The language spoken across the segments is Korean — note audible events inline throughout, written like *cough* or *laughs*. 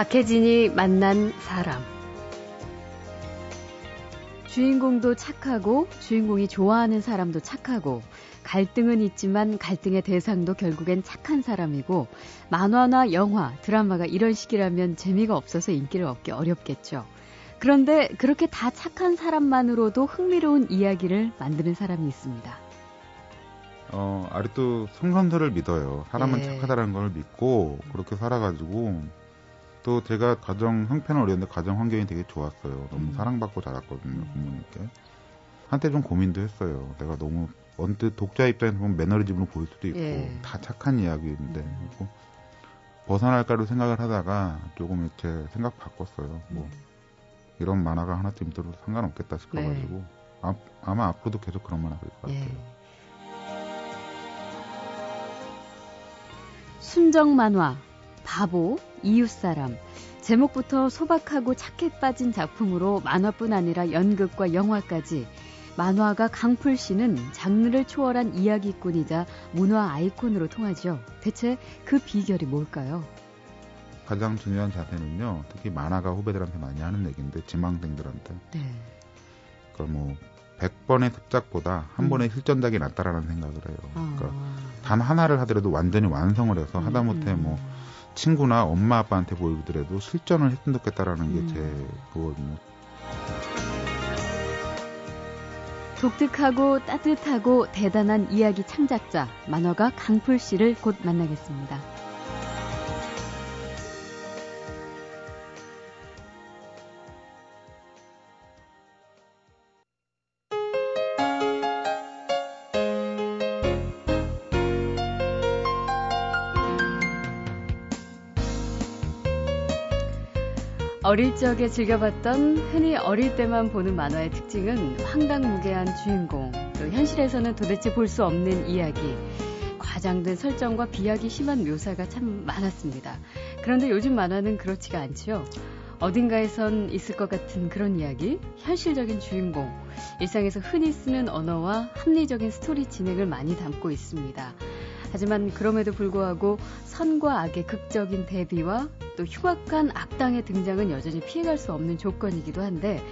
박혜진이 만난 사람. 주인공도 착하고 주인공이 좋아하는 사람도 착하고 갈등은 있지만 갈등의 대상도 결국엔 착한 사람이고 만화나 영화, 드라마가 이런 식이라면 재미가 없어서 인기를 얻기 어렵겠죠. 그런데 그렇게 다 착한 사람만으로도 흥미로운 이야기를 만드는 사람이 있습니다. 어, 아직도 성선설을 믿어요. 사람은 예. 착하다는 걸 믿고 그렇게 살아가지고 또 제가 가정 형편을 어렸는데 가정 환경이 되게 좋았어요. 너무 음. 사랑받고 자랐거든요, 부모님께. 한때 좀 고민도 했어요. 내가 너무 언뜻 독자 입장에서 보면 매너리즘으로 보일 수도 있고 예. 다 착한 이야기인데 그리고 벗어날까를 생각을 하다가 조금 이렇게 생각 바꿨어요. 뭐 이런 만화가 하나쯤 있어도 상관없겠다 싶어가지고 아, 아마 앞으로도 계속 그런 만화 그릴 것 같아요. 예. 순정 만화, 바보, 이웃사람. 제목부터 소박하고 착해 빠진 작품으로 만화뿐 아니라 연극과 영화까지 만화가 강풀 씨는 장르를 초월한 이야기꾼이자 문화 아이콘으로 통하죠. 대체 그 비결이 뭘까요? 가장 중요한 자세는요. 특히 만화가 후배들한테 많이 하는 얘기인데 지망생들한테 네. 그뭐 100번의 습작보다 한 음. 번의 실전작이 낫다라는 생각을 해요. 아. 그러니까 단 하나를 하더라도 완전히 완성을 해서 하다못해 음. 뭐 친구나 엄마 아빠한테 보여주더라도 실전을 했으면 좋겠다라는 게제 음. 그거거든요. 독특하고 따뜻하고 대단한 이야기 창작자 만화가 강풀 씨를 곧 만나겠습니다. 어릴 적에 즐겨봤던 흔히 어릴 때만 보는 만화의 특징은 황당무계한 주인공, 또 현실에서는 도대체 볼 수 없는 이야기, 과장된 설정과 비약이 심한 묘사가 참 많았습니다. 그런데 요즘 만화는 그렇지가 않지요. 어딘가에선 있을 것 같은 그런 이야기, 현실적인 주인공, 일상에서 흔히 쓰는 언어와 합리적인 스토리 진행을 많이 담고 있습니다. 하지만 그럼에도 불구하고 선과 악의 극적인 대비와 또 흉악한 악당의 등장은 여전히 피해갈 수 없는 조건이기도 한데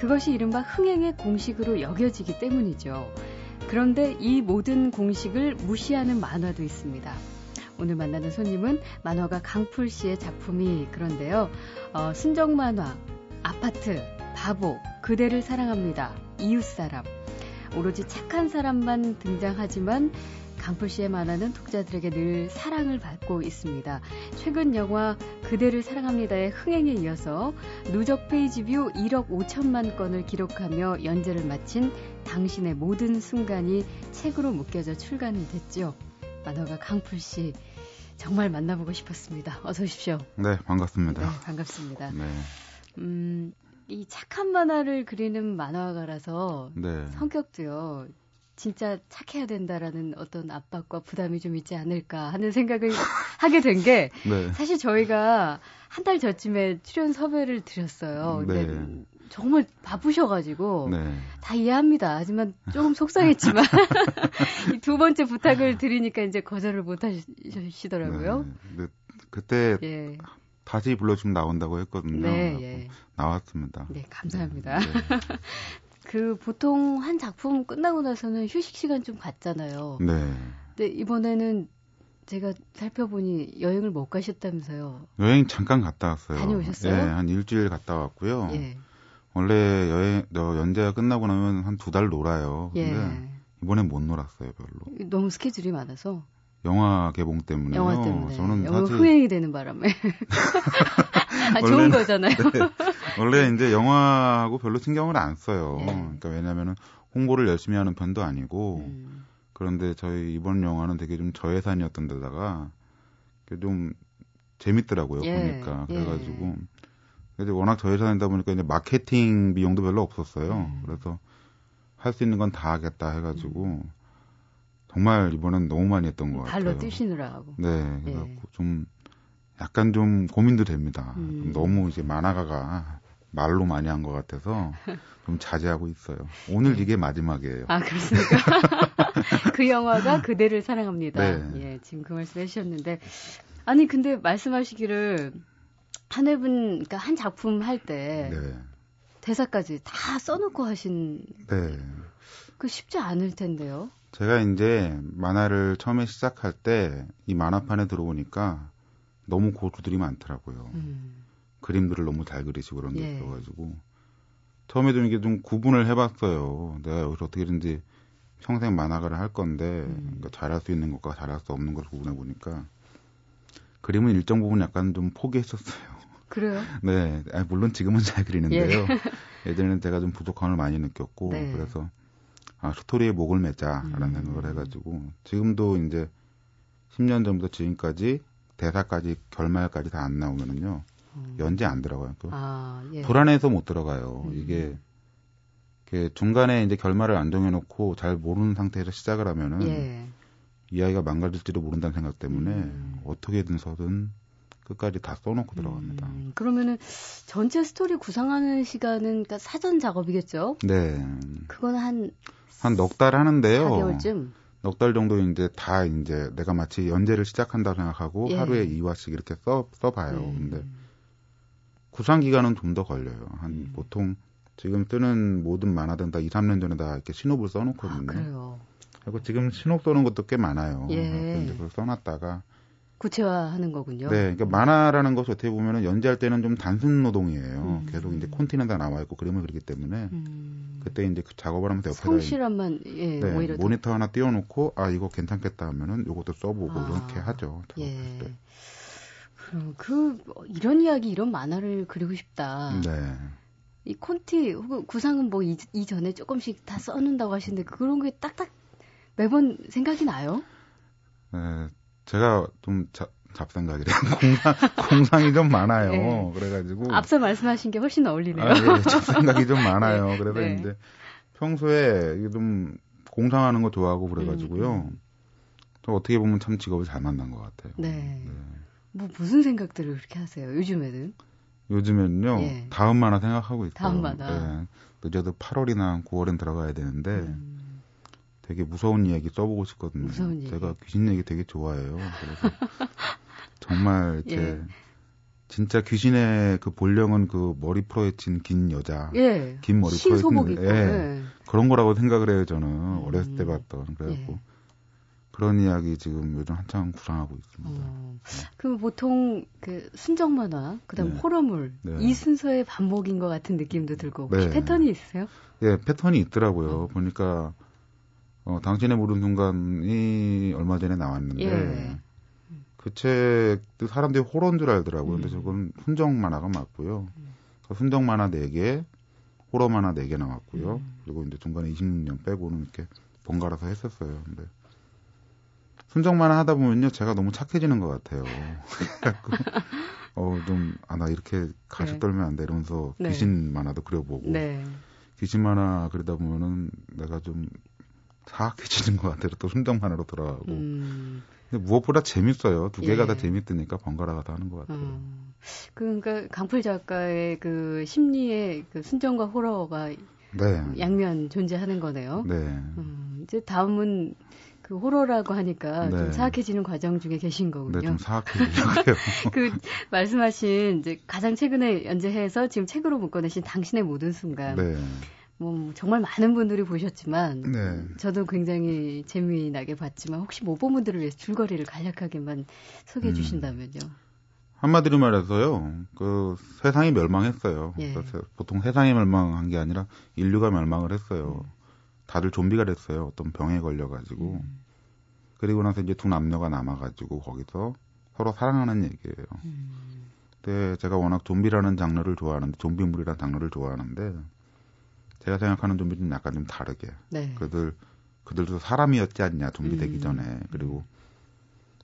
그것이 이른바 흥행의 공식으로 여겨지기 때문이죠. 그런데 이 모든 공식을 무시하는 만화도 있습니다. 오늘 만나는 손님은 만화가 강풀 씨의 작품이 그런데요. 어, 순정 만화, 아파트, 바보, 그대를 사랑합니다, 이웃사람. 오로지 착한 사람만 등장하지만 강풀 씨의 만화는 독자들에게 늘 사랑을 받고 있습니다. 최근 영화 그대를 사랑합니다의 흥행에 이어서 누적 페이지 뷰 1억 5천만 건을 기록하며 연재를 마친 당신의 모든 순간이 책으로 묶여져 출간이 됐죠. 만화가 강풀 씨 정말 만나보고 싶었습니다. 어서 오십시오. 네, 반갑습니다. 네, 반갑습니다. 네, 음, 이 착한 만화를 그리는 만화가라서 네. 성격도요. 진짜 착해야 된다라는 어떤 압박과 부담이 좀 있지 않을까 하는 생각을 *laughs* 하게 된게 네. 사실 저희가 한 달 전쯤에 출연 섭외를 드렸어요. 근데 네. 정말 바쁘셔가지고 네. 다 이해합니다. 하지만 조금 속상했지만 *laughs* 이 두 번째 부탁을 드리니까 이제 거절을 못 하시더라고요. 네. 그때 예. 다시 불러주면 나온다고 했거든요. 네, 예. 나왔습니다. 네, 감사합니다. 네. *laughs* 그 보통 한 작품 끝나고 나서는 휴식 시간 좀 갖잖아요. 네. 근데 이번에는 제가 살펴보니 여행을 못 가셨다면서요. 여행 잠깐 갔다 왔어요. 다녀오셨어요? 네, 한 일주일 갔다 왔고요. 예. 원래 여행, 어, 연재가 끝나고 나면 한 두 달 놀아요. 예. 근데 이번엔 못 놀았어요, 별로. 너무 스케줄이 많아서 영화 개봉 때문에요. 영화 때문에 저는 영화 사실 흥행이 되는 바람에 *laughs* 아, 좋은 원래는- 거잖아요. 네. 원래 이제 영화하고 별로 신경을 안 써요. 예. 그러니까 왜냐면은 홍보를 열심히 하는 편도 아니고 음, 그런데 저희 이번 영화는 되게 좀 저예산이었던 데다가 좀 재밌더라고요 예, 보니까 예. 그래가지고 이제 워낙 저예산이다 보니까 이제 마케팅 비용도 별로 없었어요. 음. 그래서 할 수 있는 건 다 하겠다 해가지고 정말 이번엔 너무 많이 했던 것 같아요. 발로 뛰시느라고. 네, 예. 그래갖고 좀 약간 좀 고민도 됩니다. 음. 좀 너무 이제 만화가가 말로 많이 한 것 같아서 좀 자제하고 있어요. 오늘 이게 마지막이에요. 아 그렇습니까? *laughs* 그 영화가 그대를 사랑합니다. 네. 예, 지금 그 말씀 해주셨는데 아니 근데 말씀하시기를 한 획은 그러니까 한 작품 할때 네. 대사까지 다 써놓고 하신 네. 그 쉽지 않을 텐데요. 제가 이제 만화를 처음에 시작할 때 이 만화판에 들어오니까 너무 고수들이 많더라고요. 음. 그림들을 너무 잘 그리시고 그런 게 예. 있어가지고 처음에 좀 이게 좀 구분을 해봤어요. 내가 여기서 어떻게든지 평생 만화가를 할 건데 음. 그러니까 잘할 수 있는 것과 잘할 수 없는 것을 구분해 보니까 그림은 일정 부분 약간 좀 포기했었어요. *laughs* 그래요? 네, 아니, 물론 지금은 잘 그리는데요. 예. *laughs* 전에는 제가 좀 부족함을 많이 느꼈고 네. 그래서 아, 스토리에 목을 매자라는 음. 생각을 해가지고 지금도 이제 10년 전부터 지금까지 대사까지 결말까지 다 안 나오면은요 음. 연재 안 들어가요. 그 아, 예. 불안해서 못 들어가요. 음. 이게 이렇게 중간에 이제 결말을 안 정해놓고 잘 모르는 상태에서 시작을 하면은 예. 이야기가 망가질지도 모른다는 생각 때문에 음. 어떻게든 서든 끝까지 다 써놓고 들어갑니다. 음, 그러면은 전체 스토리 구상하는 시간은 그러니까 사전 작업이겠죠? 네. 그건 한 한 넉 달 하는데요. 4개월쯤. 넉 달 정도 이제 다 이제 내가 마치 연재를 시작한다고 생각하고 예. 하루에 2화씩 이렇게 써, 써봐요. 음. 근데 구상 기간은 좀 더 걸려요. 한 음. 보통 지금 뜨는 모든 만화들은 다 2, 3년 전에 다 이렇게 신호를 아, 써놓거든요. 그래요. 그리고 지금 신호 써는 것도 꽤 많아요. 예. 그래서 이제 그걸 써놨다가 구체화하는 거군요. 네, 그러니까 만화라는 것이 어떻게 보면은 연재할 때는 좀 단순 노동이에요. 음. 계속 이제 콘티는 다 나와 있고 그림을 그리기 때문에 음. 그때 이제 그 작업을 하면서 옆에다 성실함만 예, 네, 오히려 더- 모니터 하나 띄워놓고 아 이거 괜찮겠다 하면은 요것도 써보고 아, 이렇게 하죠. 예. 때. 그럼 그 이런 이야기 이런 만화를 그리고 싶다. 네. 이 콘티 혹은 구상은 뭐 이, 이전에 조금씩 다 써놓는다고 하시는데 그런 게 딱딱 매번 생각이 나요? 네, 제가 좀 자, 잡생각이래요. *laughs* 공상, 공상이 좀 많아요. 네. 그래가지고. 앞서 말씀하신 게 훨씬 어울리네요. 아, 예, 잡생각이 좀 많아요. 네, 그래서 네. 이제 평소에 좀 공상하는 거 좋아하고 그래가지고요. 음, 또 어떻게 보면 참 직업을 잘 만난 것 같아요. 네. 뭐 무슨 생각들을 그렇게 하세요? 요즘에는? 요즘에는요, 예. 다음 만화 생각하고 있어요. 다음 만화. 예. 늦어도 8월이나 9월엔 들어가야 되는데, 음, 되게 무서운 이야기 써보고 싶거든요. 제가 귀신 얘기 되게 좋아해요. 그래서 *laughs* 정말 이렇게 예. 진짜 귀신의 그 본령은 그 머리 풀어헤친 긴 여자 예. 긴 머리 풀어헤친. 예. 예. 그런 거라고 생각을 해요. 저는 어렸을 때 음. 봤던 그래갖고 예. 그런 이야기 지금 요즘 한창 구상하고 있습니다. 어, 그 보통 그 순정 만화, 그다음 네. 호러물 네. 이 순서의 반복인 것 같은 느낌도 들고 혹시 네. 패턴이 있으세요? 예, 패턴이 있더라고요. 어. 보니까 어, 당신의 모든 순간이 얼마 전에 나왔는데 예. 그 책도 사람들이 호러인 줄 알더라고요. 근데 음. 저건 순정 만화가 맞고요. 그 순정 만화 4개, 호러 만화 4개 나왔고요. 음. 그리고 이제 중간에 26년 빼고는 이렇게 번갈아서 했었어요. 근데 순정 만화 하다 보면요, 제가 너무 착해지는 것 같아요. *laughs* 어, 좀, 아, 나 이렇게 가식 네. 떨면 안 돼. 이러면서 네. 귀신 만화도 그려보고. 네. 귀신 만화 그리다 보면은 내가 좀 사악해지는 것 같아요. 또 순정 만화로 돌아가고. 음, 근데 무엇보다 재밌어요. 두 개가 예. 다 재밌으니까 번갈아가서 하는 것 같아요. 음. 그러니까 강풀 작가의 그 심리의 그 순정과 호러가 네. 양면 존재하는 거네요. 네. 음, 이제 다음은 그 호러라고 하니까 좀 네. 사악해지는 과정 중에 계신 네, 거군요. 좀 사악해지려고요. *laughs* 그 말씀하신 이제 가장 최근에 연재해서 지금 책으로 묶어내신 당신의 모든 순간. 네. 뭐 정말 많은 분들이 보셨지만 네. 저도 굉장히 재미나게 봤지만 혹시 못본 분들을 위해서 줄거리를 간략하게만 소개해 음. 주신다면요. 한마디로 말해서요. 그 세상이 멸망했어요. 예. 그래서 보통 세상이 멸망한 게 아니라 인류가 멸망을 했어요. 다들 좀비가 됐어요. 어떤 병에 걸려가지고. 음. 그리고 나서 이제 두 남녀가 남아가지고 거기서 서로 사랑하는 얘기예요. 음. 근데 제가 워낙 좀비라는 장르를 좋아하는데 좀비물이라는 장르를 좋아하는데 제가 생각하는 좀비는 약간 좀 다르게 네. 그들 그들도 사람이었지 않냐 좀비 되기 음. 전에 그리고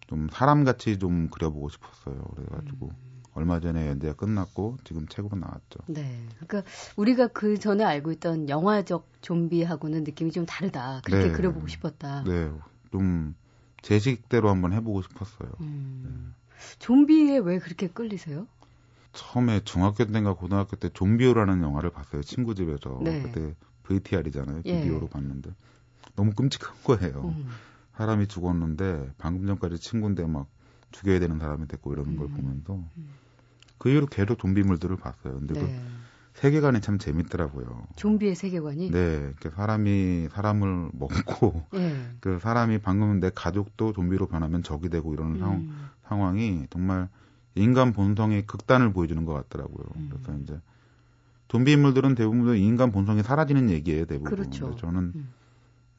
좀 사람같이 좀 그려보고 싶었어요. 그래가지고 음. 얼마 전에 연재가 끝났고 지금 책으로 나왔죠. 네. 그러니까 우리가 그 전에 알고 있던 영화적 좀비하고는 느낌이 좀 다르다. 그렇게 네. 그려보고 싶었다. 네, 좀 제식대로 한번 해보고 싶었어요. 음. 좀비에 왜 그렇게 끌리세요? 처음에 중학교 때인가 고등학교 때 좀비오라는 영화를 봤어요. 친구 집에서 네. 그때 VTR이잖아요. 예. 비디오로 봤는데 너무 끔찍한 거예요. 음. 사람이 죽었는데 방금 전까지 친구인데 막 죽여야 되는 사람이 됐고 이러는 걸 음. 보면서 음. 그 이후로 계속 좀비물들을 봤어요. 근데 그 네. 그 세계관이 참 재밌더라고요. 좀비의 세계관이? 네, 그 사람이 사람을 먹고 네. 그 사람이 방금 내 가족도 좀비로 변하면 적이 되고 이러는 음. 상황, 상황이 정말 인간 본성의 극단을 보여주는 것 같더라고요. 음. 그래서 이제 좀비 인물들은 대부분 인간 본성이 사라지는 얘기예요, 대부분. 그렇죠. 저는 음.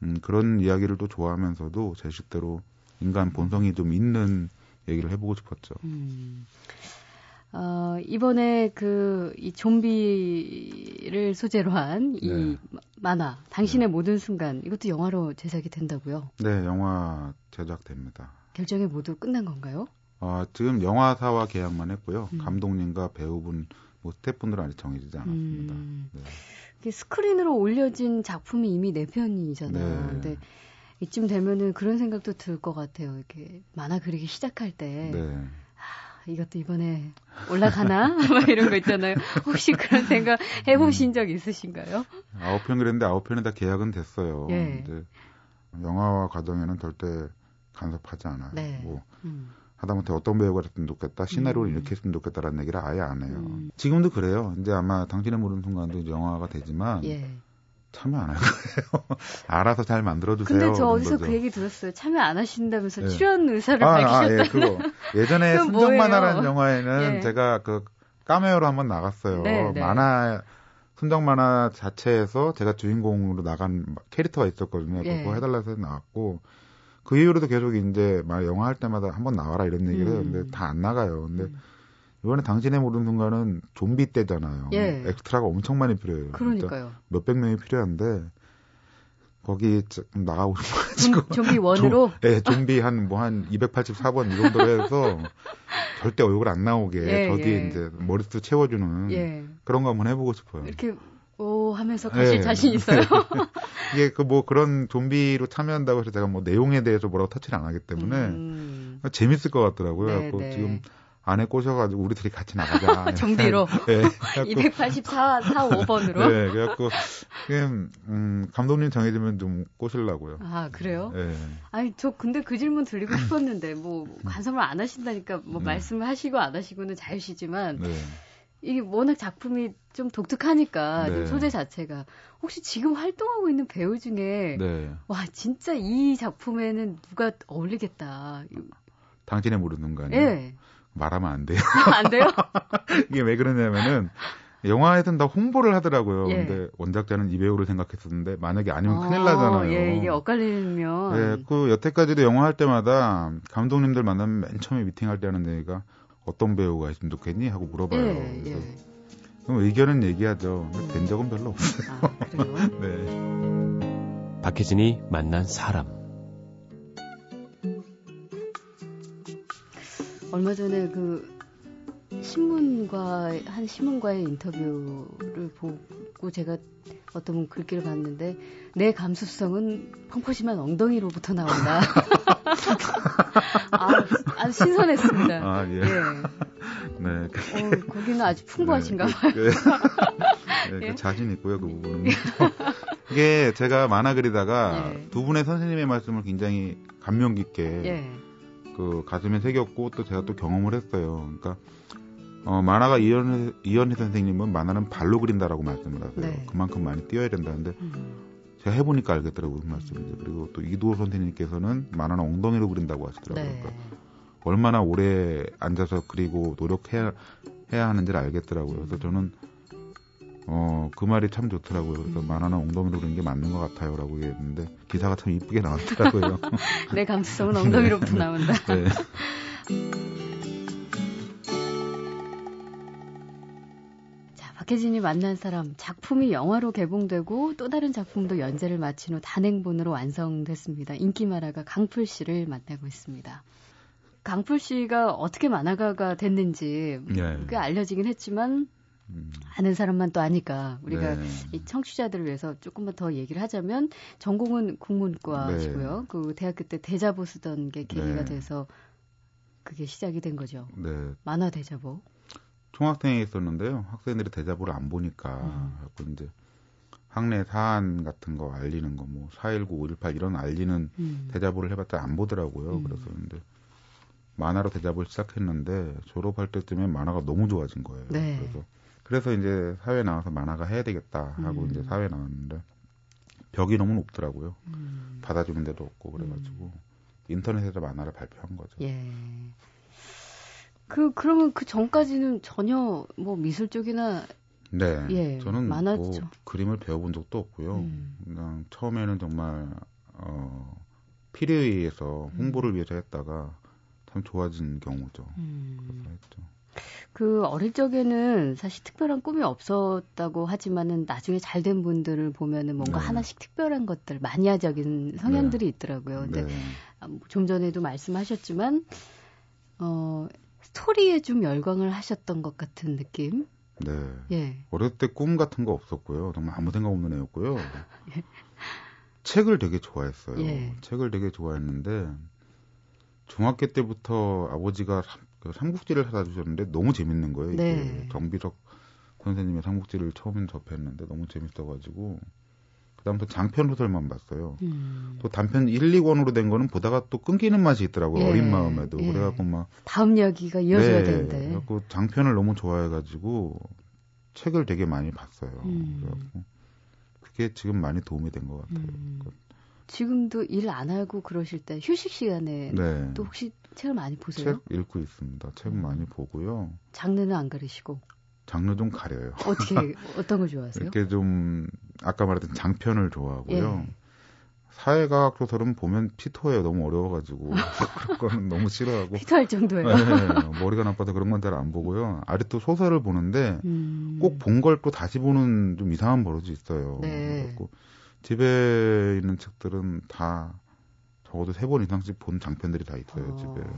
음, 그런 이야기를 또 좋아하면서도 제 식대로 인간 본성이 좀 있는 얘기를 해보고 싶었죠. 음. 어, 이번에 그, 이 좀비를 소재로 한이 네. 만화, 당신의 네. 모든 순간, 이것도 영화로 제작이 된다고요? 네, 영화 제작됩니다. 결정이 모두 끝난 건가요? 어, 지금 영화사와 계약만 했고요. 음. 감독님과 배우분, 뭐 스태프분들은 아직 정해지지 않았습니다. 음. 네. 스크린으로 올려진 작품이 이미 네 편이잖아요. 네. 근데 이쯤 되면은 그런 생각도 들 것 같아요. 이렇게 만화 그리기 시작할 때. 네. 아, 이것도 이번에 올라가나? *laughs* 막 이런 거 있잖아요. 혹시 그런 생각 해보신 음. 적 있으신가요? 아홉 편 그랬는데 아홉 편은 다 계약은 됐어요. 예. 근데 영화와 과정에는 절대 간섭하지 않아요. 네. 뭐 음. 하다못해 어떤 배우가 됐으면 좋겠다, 시나리오를 음. 이렇게 했으면 좋겠다라는 얘기를 아예 안 해요. 음. 지금도 그래요. 이제 아마 당신의 모르는 순간도 영화가 되지만 예. 참여 안 할 거예요. *laughs* 알아서 잘 만들어주세요. 근데 저 어디서 거죠. 그 얘기 들었어요. 참여 안 하신다면서 네. 출연 의사를 아, 밝히셨다. 아, 예. *laughs* 예전에 순정만화라는 영화에는 예. 제가 그 까메오로 한번 나갔어요. 네, 네. 만화 순정 만화 자체에서 제가 주인공으로 나간 캐릭터가 있었거든요. 예. 그거 해달라고 해서 나왔고 그 이후로도 계속 이제 말 영화 할 때마다 한번 나와라 이런 얘기를 해요. 근데 음. 다안 나가요. 근데 음. 이번에 당신의 모든 순간은 좀비 때잖아요. 예. 엑스트라가 엄청 많이 필요해요. 그러니까요. 몇백 명이 필요한데 거기 나가고 싶어가지고 좀비 원으로? 예, 네, 좀비 한 뭐 한 284번 이 정도로 해서 *laughs* 절대 얼굴 안 나오게 예, 저기 예. 이제 머리수 채워주는 예. 그런 거 한번 해보고 싶어요. 이렇게 오 하면서 가실 네. 자신 있어요? *laughs* 이게 그 뭐 그런 좀비로 참여한다고 해서 제가 뭐 내용에 대해서 뭐라고 터치를 안 하기 때문에 음. 재밌을 것 같더라고요. 네, 네. 지금 안에 꼬셔가지고 우리 둘이 같이 나가자. *laughs* 정비로. 네. 284, 4, 5번으로. 네. 그래갖고, 그냥, 음, 감독님 정해지면 좀 꼬실라고요. 아, 그래요? 네. 아니, 저 근데 그 질문 드리고 싶었는데, 뭐, 간섭을 안 하신다니까, 뭐, 네. 말씀을 하시고 안 하시고는 자유시지만, 네. 이게 워낙 작품이 좀 독특하니까 네. 소재 자체가 혹시 지금 활동하고 있는 배우 중에 네. 와 진짜 이 작품에는 누가 어울리겠다. 당신의 모르는 거 아니에요? 네. 말하면 안 돼요. *laughs* 안 돼요? *laughs* 이게 왜 그러냐면은 영화에서는 다 홍보를 하더라고요. 예. 근데 원작자는 이 배우를 생각했었는데 만약에 아니면 아, 큰일 나잖아요. 예, 이게 엇갈리면. 예, 그 여태까지도 영화 할 때마다 감독님들 만나면 맨 처음에 미팅할 때 하는 얘기가 어떤 배우가 있으면 좋겠니? 하고 물어봐요. 예, 예. 그럼 의견은 얘기하죠. 된 적은 별로 없어요. 아, 그래요? *laughs* 네. 박혜진이 만난 사람. 얼마 전에 그 신문과 한 신문과의 인터뷰를 보고 제가 어떤 글귀를 봤는데 내 감수성은 펑퍼짐한 엉덩이로부터 나온다. *laughs* 아, 아주 신선했습니다. 아, 예. 예. 네. 어, 거기는 아주 풍부하신가 네, 봐요. 그, 네, 그 예? 자신 있고요, 그 부분은. *laughs* 이게 제가 만화 그리다가 예. 두 분의 선생님의 말씀을 굉장히 감명 깊게 예. 그 가슴에 새겼고 또 제가 또 경험을 했어요. 그러니까 어, 만화가 이현희, 이현희 선생님은 만화는 발로 그린다라고 말씀을 하세요. 네. 그만큼 많이 뛰어야 된다는데 음. 제가 해보니까 알겠더라고요. 그 말씀인데 그리고 또 이두호 선생님께서는 만화는 엉덩이로 그린다고 하시더라고요. 네. 그러니까 얼마나 오래 앉아서 그리고 노력해야 해야 하는지를 알겠더라고요. 그래서 저는 어, 그 말이 참 좋더라고요. 그래서 음. 만화는 엉덩이로 그리는 게 맞는 것 같아요. 라고 얘기했는데, 기사가 참 이쁘게 나왔더라고요. *laughs* 내 감수성은 엉덩이로부터 *laughs* 네. 나온다. 네. 박혜진이 만난 사람 작품이 영화로 개봉되고 또 다른 작품도 연재를 마친 후 단행본으로 완성됐습니다. 인기 만화가 강풀 씨를 만나고 있습니다. 강풀 씨가 어떻게 만화가가 됐는지 네. 꽤 알려지긴 했지만 음. 아는 사람만 또 아니까 우리가 네. 이 청취자들을 위해서 조금만 더 얘기를 하자면 전공은 국문과시고요. 네. 그 대학교 때 대자보 쓰던 게 계기가 네. 돼서 그게 시작이 된 거죠. 네. 만화 대자보. 총학생회 있었는데요. 학생들이 대자보를 안 보니까 음. 이제 학내 사안 같은 거 알리는 거, 뭐 4.19, 5.18 이런 알리는 음. 대자보를 해봤자 안 보더라고요. 음. 그래서 근데 만화로 대잡을 시작했는데 졸업할 때쯤에 만화가 너무 좋아진 거예요. 네. 그래서 그래서 이제 사회 나와서 만화가 해야 되겠다 하고 음. 이제 사회 나왔는데 벽이 너무 높더라고요. 음. 받아주는 데도 없고 그래가지고 인터넷에서 만화를 발표한 거죠. 예. 그 그러면 그 전까지는 전혀 뭐 미술 쪽이나 네. 예, 저는. 뭐 그림을 배워본 적도 없고요. 음. 그냥 처음에는 정말 어, 필요에 의해서 홍보를 음. 위해서 했다가 참 좋아진 경우죠. 음. 그래서 했죠. 그 어릴 적에는 사실 특별한 꿈이 없었다고 하지만은 나중에 잘 된 분들을 보면은 뭔가 네. 하나씩 특별한 것들 마니아적인 성향들이 있더라고요. 근데 네. 아, 뭐좀 전에도 말씀하셨지만 어 스토리에 좀 열광을 하셨던 것 같은 느낌. 네. 예. 어렸을 때꿈 같은 거 없었고요. 정말 아무 생각 없는 애였고요. *laughs* 책을 되게 좋아했어요. 예. 책을 되게 좋아했는데 중학교 때부터 아버지가 삼, 그 삼국지를 사다 주셨는데 너무 재밌는 거예요. 이게 네. 정비석 선생님의 삼국지를 처음 접했는데 너무 재밌어가지고 그다음부터 장편 소설만 봤어요. 음. 또 단편 1, 2권으로 된 거는 보다가 또 끊기는 맛이 있더라고요. 예. 어린 마음에도. 예. 그래갖고 막 다음 이야기가 이어져야 네, 되는데. 그래갖고 장편을 너무 좋아해가지고 책을 되게 많이 봤어요. 음. 그래갖고 그게 지금 많이 도움이 된 것 같아요. 음. 지금도 일 안 하고 그러실 때 휴식 시간에 네. 또 혹시 책을 많이 보세요? 책 읽고 있습니다. 책 음. 많이 보고요. 장르는 안 가리시고 장르 좀 가려요. 어떻게 *laughs* 어떤 걸 좋아하세요? 이렇게 좀 아까 말했던 장편을 좋아하고요. 예. 사회과학 소설은 보면 피토예요. 너무 어려워가지고 *laughs* 그런 거는 너무 싫어하고 피토할 정도예요. 네, 머리가 나빠서 그런 건 잘 안 보고요. 아직도 소설을 보는데 음. 꼭본 걸 또 다시 보는 좀 이상한 버릇이 있어요. 네. 그래갖고 집에 있는 책들은 다 적어도 세 번 이상씩 본 장편들이 다 있어요 어. 집에.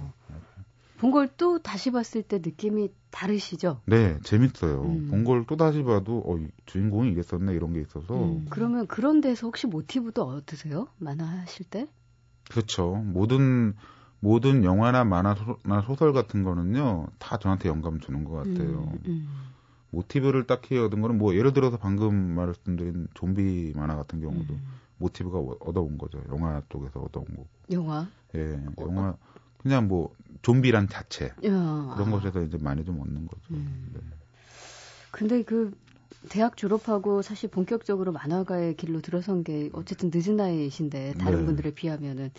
본 걸 또 다시 봤을 때 느낌이 다르시죠? 네, 재밌어요. 음. 본걸 또 다시 봐도 어, 이 주인공이 이랬었네 이런 게 있어서 음, 그러면 그런 데서 혹시 모티브도 얻으세요? 만화 하실 때? 그렇죠. 모든 모든 영화나 만화나 소설 같은 거는요 다 저한테 영감 주는 것 같아요. 음, 음. 모티브를 딱히 얻은 거는 뭐 예를 들어서 방금 말씀드린 좀비 만화 같은 경우도 음. 모티브가 얻- 얻어온 거죠. 영화 쪽에서 얻어온 거고. 영화? 예, 어, 영화 그냥 뭐 좀비란 자체 야, 그런 아. 것에서 이제 많이 좀 얻는 거죠. 음. 네. 근데 그 대학 졸업하고 사실 본격적으로 만화가의 길로 들어선 게 어쨌든 늦은 나이이신데 다른 네. 분들에 비하면은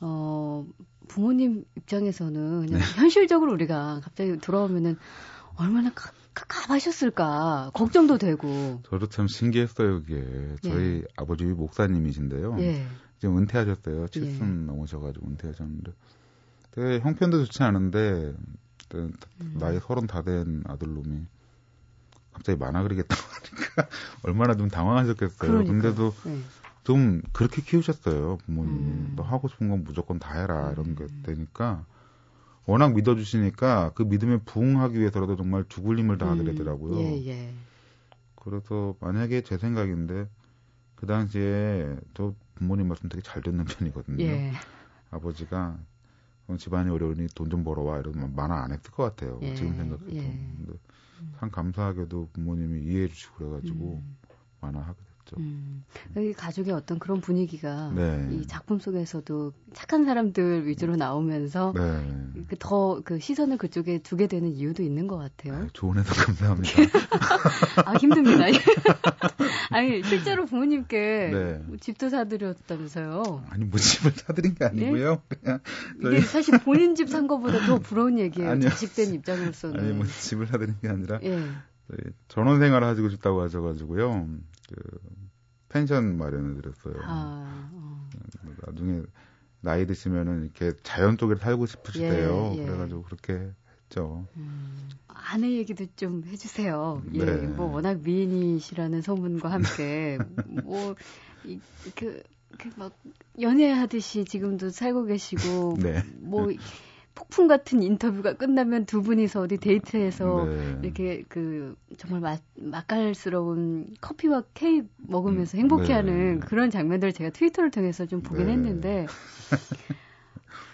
어 부모님 입장에서는 그냥 현실적으로 우리가 갑자기 돌아오면은 얼마나 가, 갑갑하셨을까 걱정도 되고 저도 참 신기했어요, 그게. 저희 아버지 목사님이신데요. 예 지금 은퇴하셨어요. 칠순 넘으셔가지고 은퇴하셨는데. 되게 형편도 좋지 않은데, 음. 나이 서른 다 된 아들놈이 갑자기 만화 그리겠다고 *laughs* 하니까 얼마나 좀 당황하셨겠어요. 그러니까 근데도 네. 좀 그렇게 키우셨어요, 부모님이. 음. 너 하고 싶은 건 무조건 다 해라, 이런 게 음. 되니까. 워낙 믿어주시니까 그 믿음에 부응하기 위해서라도 정말 죽을 힘을 다 하더라고요. 예, 예. 그래서 만약에 제 생각인데 그 당시에 저 부모님 말씀 되게 잘 듣는 편이거든요. 예. 아버지가 어, 집안이 어려우니 돈 좀 벌어와 이러면 만화 안 했을 것 같아요. 예, 지금 생각해도. 예. 참 감사하게도 부모님이 이해해 주시고 그래가지고 음. 만화 하게 됐죠. 음, 이 가족의 어떤 그런 분위기가 네. 이 작품 속에서도 착한 사람들 위주로 나오면서 네. 더그 시선을 그쪽에 두게 되는 이유도 있는 것 같아요. 아, 좋은 해석 감사합니다. *laughs* 아 힘듭니다. *laughs* 아니 실제로 부모님께 네. 뭐 집도 사드렸다면서요. 아니 뭐 집을 사드린 게 아니고요. 그냥 이게 *laughs* 사실 본인 집산 것보다 더 부러운 얘기예요. 아니요. 자식된 입장으로서는. 아니 뭐 집을 사드린 게 아니라 예. 전원 생활을 하시고 싶다고 하셔가지고요. 그 펜션 마련을 드렸어요. 아, 어. 나중에 나이 드시면은 이렇게 자연 쪽에 살고 싶으시대요. 예, 예. 그래가지고 그렇게 했죠. 음, 아내 얘기도 좀 해주세요. 예, 네. 뭐 워낙 미인이시라는 소문과 함께 *laughs* 뭐 뭐그 막 연애하듯이 지금도 살고 계시고 네. 뭐 *laughs* 폭풍 같은 인터뷰가 끝나면 두 분이서 어디 데이트해서 네. 이렇게 그 정말 맛, 맛깔스러운 커피와 케이크 먹으면서 음, 행복해하는 네. 그런 장면들을 제가 트위터를 통해서 좀 보긴 네. 했는데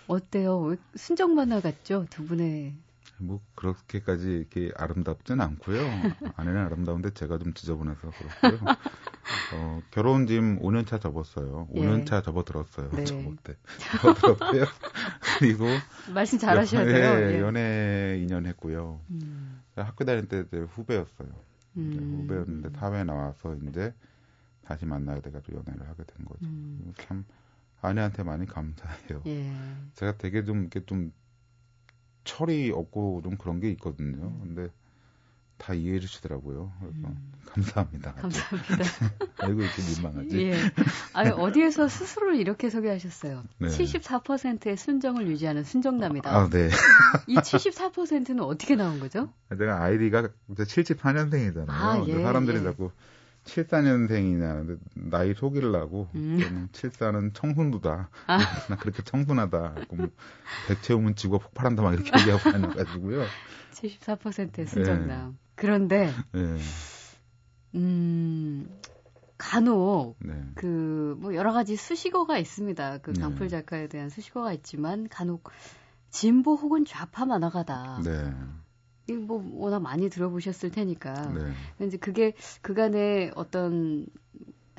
어때요? 왜 순정 만화 같죠? 두 분의 뭐 그렇게까지 이렇게 아름답진 않고요. 아내는 아름다운데 제가 좀 지저분해서 그렇고요. 어, 결혼 지금 5년 차 접었어요. 예. 5년차 접어들었어요. 네. 접을 때 접어들었고요. 그리고 *laughs* 말씀 잘하셔야 돼요. 예, 예. 연애 2년 했고요. 음. 학교 다닐 때 후배였어요. 음. 후배였는데 사회 나와서 이제 다시 만나야 돼가지고 연애를 하게 된 거죠. 음. 참 아내한테 많이 감사해요. 예. 제가 되게 좀 이렇게 좀 철이 없고 좀 그런 게 있거든요. 음. 근데 다 이해해 주시더라고요. 그래서 음. 감사합니다. 감사합니다. *laughs* 알고 이렇게 민망하지. 예. 아니, 어디에서 스스로를 이렇게 소개하셨어요. 네. 74%의 순정을 유지하는 순정남이다. 아, 네. *laughs* 이 74%는 어떻게 나온 거죠? 내가 아이디가 74년생이잖아요. 아, 예, 사람들이 예. 자꾸 74년생이냐, 나이 속이려고, 음. 74는 청순도다. 아. *laughs* 나 그렇게 청순하다. 뭐, 백 채우면 지구가 폭발한다, 막 이렇게 얘기하고 다녀가지고요. 74%의 순정남. 네. 그런데, 네. 음, 간혹, 네. 그, 뭐, 여러 가지 수식어가 있습니다. 그 네. 강풀 작가에 대한 수식어가 있지만, 간혹, 진보 혹은 좌파 만화가다. 네. 뭐 워낙 많이 들어보셨을 테니까. 네. 이제 그게 그간의 어떤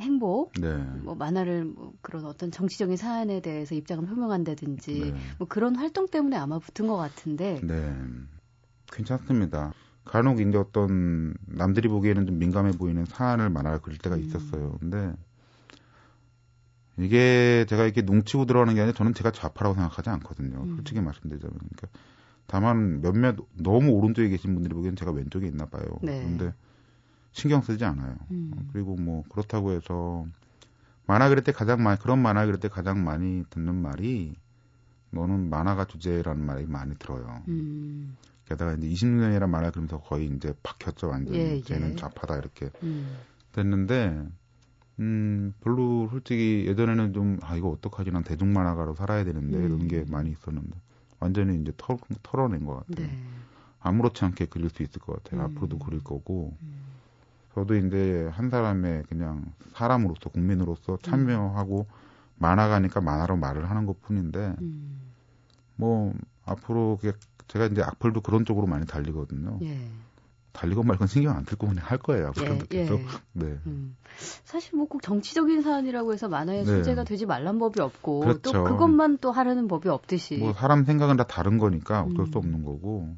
행복, 네. 뭐 만화를 뭐 그런 어떤 정치적인 사안에 대해서 입장을 표명한다든지 네. 뭐 그런 활동 때문에 아마 붙은 것 같은데. 네, 괜찮습니다. 간혹 이제 어떤 남들이 보기에는 좀 민감해 보이는 사안을 만화를 그릴 때가 음. 있었어요. 근데 이게 제가 이렇게 눈치고 들어가는 게 아니라 저는 제가 좌파라고 생각하지 않거든요. 음. 솔직히 말씀드리자면. 그러니까 다만 몇몇 너무 오른쪽에 계신 분들이 보기엔 제가 왼쪽에 있나 봐요. 네. 그런데 신경 쓰지 않아요. 음. 그리고 뭐 그렇다고 해서 만화 그릴 때 가장 많이 그런 만화 그릴 때 가장 많이 듣는 말이 너는 만화가 주제라는 말이 많이 들어요. 음. 게다가 이제 20년이란 만화 그리면서 거의 이제 박혔죠 완전히 예, 예. 쟤는 좌파다 이렇게 음. 됐는데 음 별로 솔직히 예전에는 좀 아 이거 어떡하지 난 대중 만화가로 살아야 되는데 음. 이런 게 많이 있었는데 완전히 이제 털, 털어낸 것 같아요. 네. 아무렇지 않게 그릴 수 있을 것 같아요. 음. 앞으로도 그릴 거고. 음. 저도 이제 한 사람의 그냥 사람으로서 국민으로서 음. 참여하고 음. 만화가니까 만화로 말을 하는 것 뿐인데 음. 뭐 앞으로 제가 이제 악플도 그런 쪽으로 많이 달리거든요. 예. 달리건 말건 신경 안 들고 그냥 할 거예요. 예, 계속. 예. 네. 음. 사실 뭐 꼭 정치적인 사안이라고 해서 만화의 네. 소재가 되지 말란 법이 없고 그렇죠. 또 그것만 또 하라는 법이 없듯이. 뭐 사람 생각은 다 다른 거니까 어쩔 음. 수 없는 거고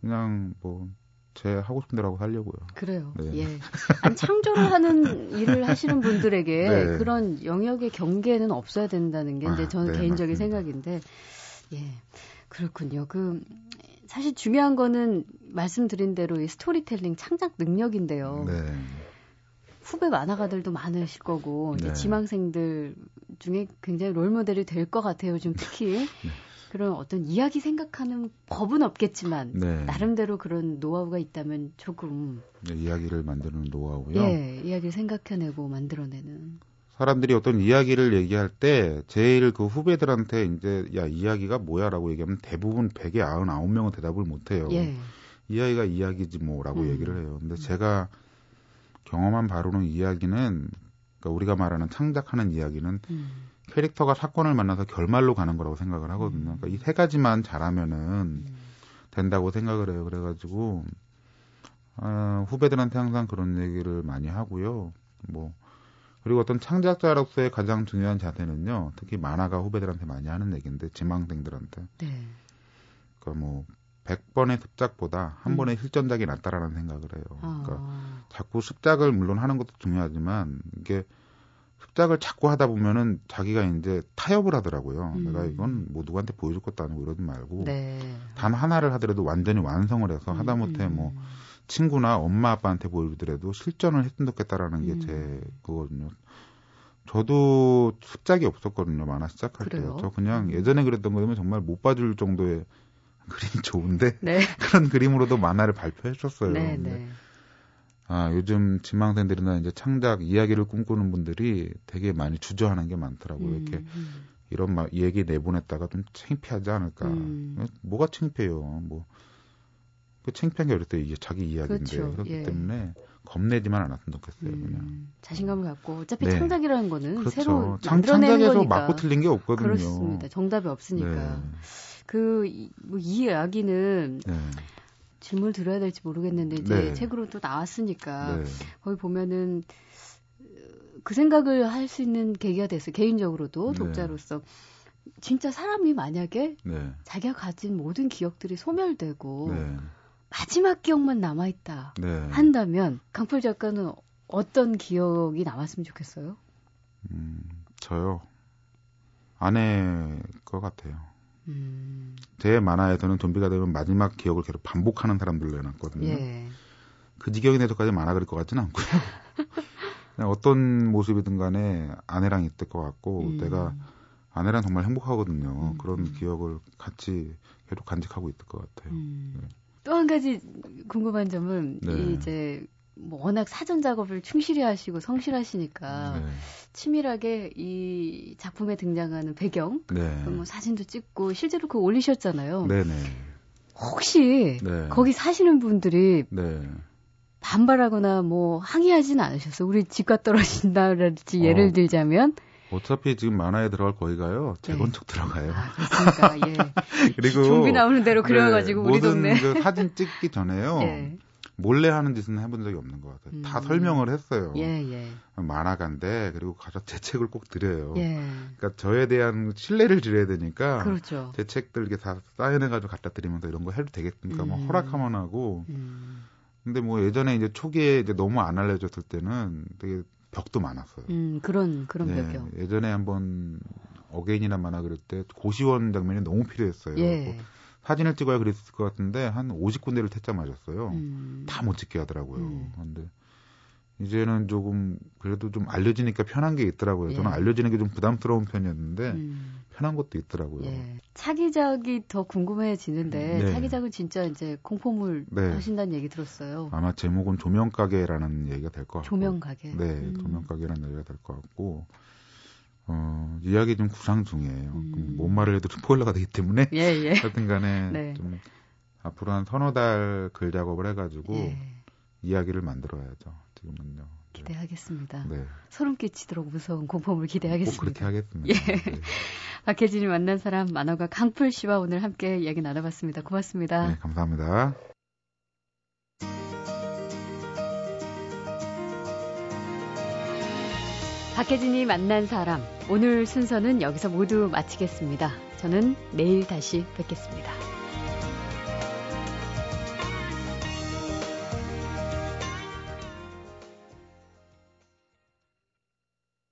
그냥 뭐. 제 하고 싶은 대로 하고 살려고요. 그래요. 네. 예. 아니, 창조를 하는 일을 하시는 분들에게 *laughs* 네. 그런 영역의 경계는 없어야 된다는 게 이제 아, 저는 아, 네, 개인적인 맞습니다. 생각인데, 예. 그렇군요. 그, 사실 중요한 거는 말씀드린 대로 이 스토리텔링 창작 능력인데요. 네. 후배 만화가들도 많으실 거고 네. 이제 지망생들 중에 굉장히 롤 모델이 될 것 같아요. 좀 특히 네. 그런 어떤 이야기 생각하는 법은 없겠지만 네. 나름대로 그런 노하우가 있다면 조금 네, 이야기를 만드는 노하우요. 예, 이야기를 생각해내고 만들어내는. 사람들이 어떤 이야기를 얘기할 때 제일 그 후배들한테 이제 야 이야기가 뭐야라고 얘기하면 대부분 100에 99명은 대답을 못 해요. 예. 이야기가 이야기지 뭐라고 음. 얘기를 해요. 근데 제가 경험한 바로는 이야기는 그러니까 우리가 말하는 창작하는 이야기는 음. 캐릭터가 사건을 만나서 결말로 가는 거라고 생각을 하거든요. 그러니까 이 세 가지만 잘하면은 음. 된다고 생각을 해요. 그래가지고 어, 후배들한테 항상 그런 얘기를 많이 하고요. 뭐 그리고 어떤 창작자로서의 가장 중요한 자세는요. 특히 만화가 후배들한테 많이 하는 얘기인데 지망생들한테. 네. 그러니까 뭐 100번의 습작보다 한 음. 번의 실전작이 낫다라는 생각을 해요. 아. 그러니까 자꾸 습작을 물론 하는 것도 중요하지만 이게 습작을 자꾸 하다 보면은 자기가 이제 타협을 하더라고요. 음. 내가 이건 뭐 누구한테 보여줄 것도 아니고 이러지 말고 네. 단 하나를 하더라도 완전히 완성을 해서 하다못해 음. 뭐 친구나 엄마 아빠한테 보여주더라도 실전을 했으면 좋겠다라는 게제 음. 그거거든요. 저도 습작이 없었거든요. 만화 시작할 때. 저 그냥 음. 예전에 그랬던 거면 정말 못 봐줄 정도의 *laughs* 그림이 좋은데 *laughs* 네. *laughs* 그런 그림으로도 만화를 발표했었어요. 네, 네. 아, 요즘 지망생들이나 이제 창작 이야기를 꿈꾸는 분들이 되게 많이 주저하는 게 많더라고요. 음, 이렇게 음. 이런 막 얘기 내보냈다가 좀 창피하지 않을까. 음. 뭐가 창피해요. 뭐 그 창피한 게 어렸어요. 이게 자기 이야기인데 그렇죠. 그렇기 예. 때문에 겁내지만 않았으면 좋겠어요. 음, 그냥 자신감을 갖고 어차피 네. 창작이라는 거는 그렇죠. 새로 창, 창작에서 맞고 틀린 게 없거든요. 그렇습니다. 정답이 없으니까 네. 그이 뭐 이야기는 네. 질문을 드려야 될지 모르겠는데 이제 네. 책으로 또 나왔으니까 네. 거기 보면은 그 생각을 할 수 있는 계기가 됐어요. 개인적으로도 네. 독자로서 진짜 사람이 만약에 네. 자기가 가진 모든 기억들이 소멸되고 네. 마지막 기억만 남아있다 네. 한다면 강풀 작가는 어떤 기억이 남았으면 좋겠어요? 음, 저요. 아내일 것 같아요. 음, 제 만화에서는 좀비가 되면 마지막 기억을 계속 반복하는 사람들로 해놨거든요. 예. 그 지경이 돼서까지 만화 그릴 것 같지는 않고요. *laughs* 그냥 어떤 모습이든 간에 아내랑 있을 것 같고 음. 내가 아내랑 정말 행복하거든요. 음. 그런 기억을 같이 계속 간직하고 있을 것 같아요. 음. 또 한 가지 궁금한 점은 네. 이 이제 뭐 워낙 사전 작업을 충실히 하시고 성실하시니까 네. 치밀하게 이 작품에 등장하는 배경 네. 뭐 사진도 찍고 실제로 그거 올리셨잖아요. 네네. 혹시 네. 거기 사시는 분들이 네. 반발하거나 뭐 항의하진 않으셨어요? 우리 집가 떨어진다랄지 예를 어. 들자면 어차피 지금 만화에 들어갈 거기가요. 재건축 들어가요. 아 그렇습니까? 예. *laughs* 그리고 좀비 나오는 대로 네, 그려가지고 우리 모든 동네. 그 사진 찍기 전에요. 예. 몰래 하는 짓은 해본 적이 없는 것 같아요. 다 음. 설명을 했어요. 예, 예. 만화가인데 그리고 가서 제 책을 꼭 드려요. 예. 그러니까 저에 대한 신뢰를 드려야 되니까 그렇죠. 제 책들 이렇게 다 사인해가지고 갖다 드리면서 이런 거 해도 되겠습니까? 뭐 음. 허락하면 하고. 음, 근데 뭐 예전에 이제 초기에 이제 너무 안 알려졌을 때는 되게 벽도 많았어요. 음, 그런, 그런 네, 배경. 예전에 한번 어게인이나 만화 그릴 때 고시원 장면이 너무 필요했어요. 예. 뭐 사진을 찍어야 그랬을 것 같은데 한 50군데를 퇴짜 맞았어요. 음. 다못 찍게 하더라고요. 음. 근데 이제는 조금 그래도 좀 알려지니까 편한 게 있더라고요. 저는 예. 알려지는 게 좀 부담스러운 편이었는데 음, 편한 것도 있더라고요. 예. 차기작이 더 궁금해지는데, 네. 차기작은 진짜 이제 공포물 네. 하신다는 얘기 들었어요. 아마 제목은 조명가게라는 얘기가 될 것 같고. 조명가게. 네, 음. 조명가게라는 얘기가 될 것 같고. 어, 이야기 좀 구상 중이에요. 음. 그뭔 말을 해도 스포일러가 되기 때문에 예, 예. *laughs* 하여튼 간에 *laughs* 네. 좀 앞으로 한 서너 달 글 작업을 해가지고 예. 이야기를 만들어야죠. 지금은요. 네. 기대하겠습니다. 네. 소름 끼치도록 무서운 공포물 꼭 기대하겠습니다. 그렇게 하겠습니다. 예. 네. *laughs* 박혜진이 만난 사람 만화가 강풀 씨와 오늘 함께 이야기 나눠봤습니다. 고맙습니다. 네, 감사합니다. 박혜진이 만난 사람 오늘 순서는 여기서 모두 마치겠습니다. 저는 내일 다시 뵙겠습니다.